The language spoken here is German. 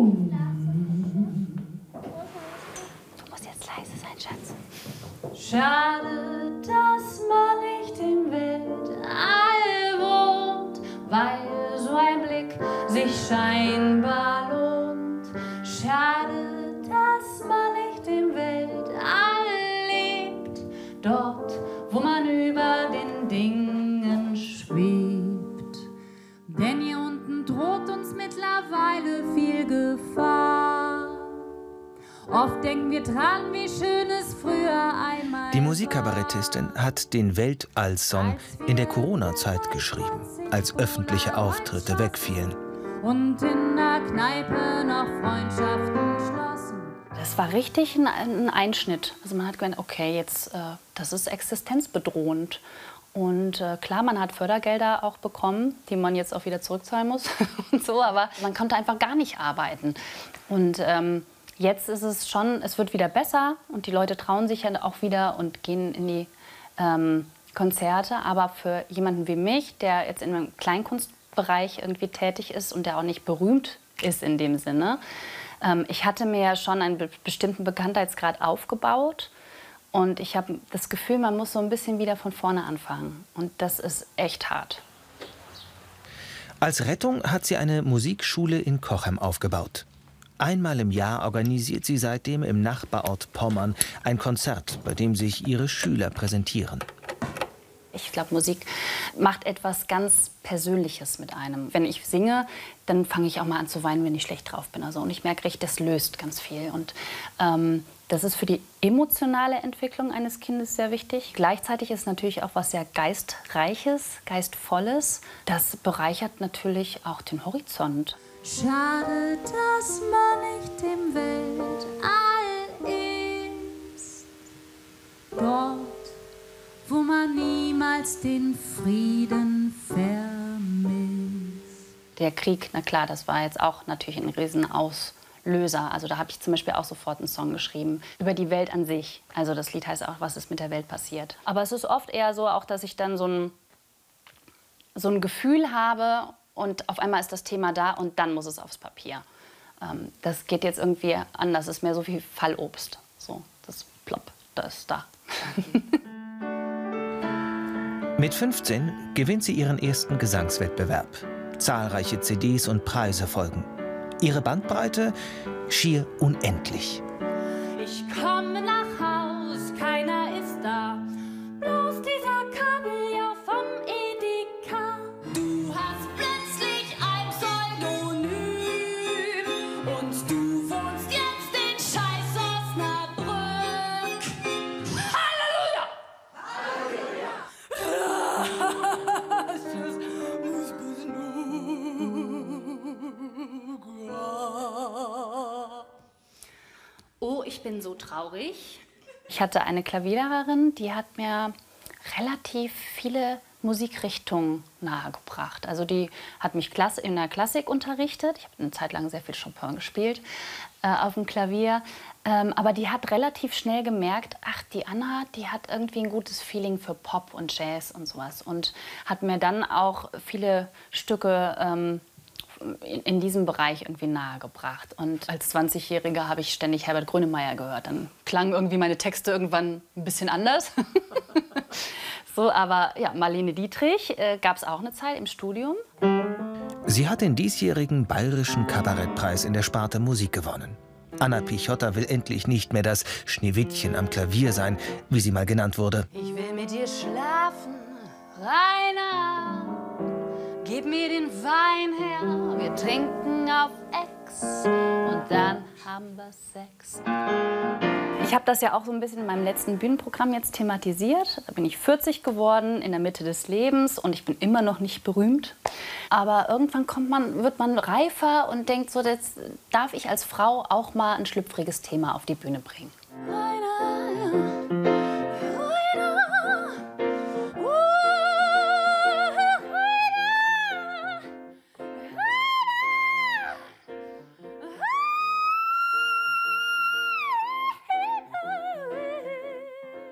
Du musst jetzt leise sein, Schatz. Schade, dass man nicht im Weltall wohnt, weil so ein Blick sich scheinbar lohnt. Schade, dass man nicht im Weltall lebt, dort, wo man über den Dingen schwebt. Denn hier droht uns mittlerweile viel Gefahr. Oft denken wir dran, wie schön es früher einmal Die Musikkabarettistin hat den Weltall-Song in der Corona-Zeit geschrieben, als öffentliche Auftritte wegfielen. und in der Kneipe noch Freundschaften schlossen. Das war richtig ein, ein Einschnitt. Also man hat gemeint, okay, jetzt, äh, das ist existenzbedrohend. Und äh, klar, man hat Fördergelder auch bekommen, die man jetzt auch wieder zurückzahlen muss und so, aber man konnte einfach gar nicht arbeiten. Und ähm, jetzt ist es schon, es wird wieder besser und die Leute trauen sich ja auch wieder und gehen in die ähm, Konzerte. Aber für jemanden wie mich, der jetzt in einem Kleinkunstbereich irgendwie tätig ist und der auch nicht berühmt ist in dem Sinne, ähm, ich hatte mir ja schon einen be bestimmten Bekanntheitsgrad aufgebaut. Und ich habe das Gefühl, man muss so ein bisschen wieder von vorne anfangen. Und das ist echt hart. Als Rettung hat sie eine Musikschule in Cochem aufgebaut. Einmal im Jahr organisiert sie seitdem im Nachbarort Pommern ein Konzert, bei dem sich ihre Schüler präsentieren. Ich glaube, Musik macht etwas ganz Persönliches mit einem. Wenn ich singe, dann fange ich auch mal an zu weinen, wenn ich schlecht drauf bin. Also, und ich merke richtig, das löst ganz viel. Und ähm, das ist für die emotionale Entwicklung eines Kindes sehr wichtig. Gleichzeitig ist es natürlich auch was sehr Geistreiches, Geistvolles. Das bereichert natürlich auch den Horizont. Schade, dass man nicht im Weltall ist. Dort, wo man niemals den Frieden vermisst. Der Krieg, na klar, das war jetzt auch natürlich ein Riesenauslöser. Also da habe ich zum Beispiel auch sofort einen Song geschrieben über die Welt an sich. Also das Lied heißt auch, was ist mit der Welt passiert. Aber es ist oft eher so, auch dass ich dann so ein, so ein Gefühl habe und auf einmal ist das Thema da und dann muss es aufs Papier. Ähm, das geht jetzt irgendwie anders. Es ist mehr so wie Fallobst. So, das plopp, das ist da. Mit 15 gewinnt sie ihren ersten Gesangswettbewerb. Zahlreiche CDs und Preise folgen. Ihre Bandbreite schier unendlich. Ich komme ich bin so traurig. Ich hatte eine Klavierlehrerin, die hat mir relativ viele Musikrichtungen nahegebracht. Also die hat mich in der Klassik unterrichtet. Ich habe eine Zeit lang sehr viel Chopin gespielt äh, auf dem Klavier. Ähm, aber die hat relativ schnell gemerkt, ach, die Anna, die hat irgendwie ein gutes Feeling für Pop und Jazz und sowas. Und hat mir dann auch viele Stücke ähm, in, in diesem Bereich irgendwie nahegebracht. Und als 20-Jährige habe ich ständig Herbert Grönemeyer gehört. Dann klangen irgendwie meine Texte irgendwann ein bisschen anders. so, aber ja, Marlene Dietrich äh, gab es auch eine Zeit im Studium. Sie hat den diesjährigen Bayerischen Kabarettpreis in der Sparte Musik gewonnen. Anna Pichotta will endlich nicht mehr das Schneewittchen am Klavier sein, wie sie mal genannt wurde. Ich will mit dir schlafen, Rainer. Gib mir den Wein her, wir trinken auf Ex und dann haben wir Sex. Ich habe das ja auch so ein bisschen in meinem letzten Bühnenprogramm jetzt thematisiert. Da bin ich 40 geworden, in der Mitte des Lebens und ich bin immer noch nicht berühmt. Aber irgendwann kommt man, wird man reifer und denkt so, jetzt darf ich als Frau auch mal ein schlüpfriges Thema auf die Bühne bringen.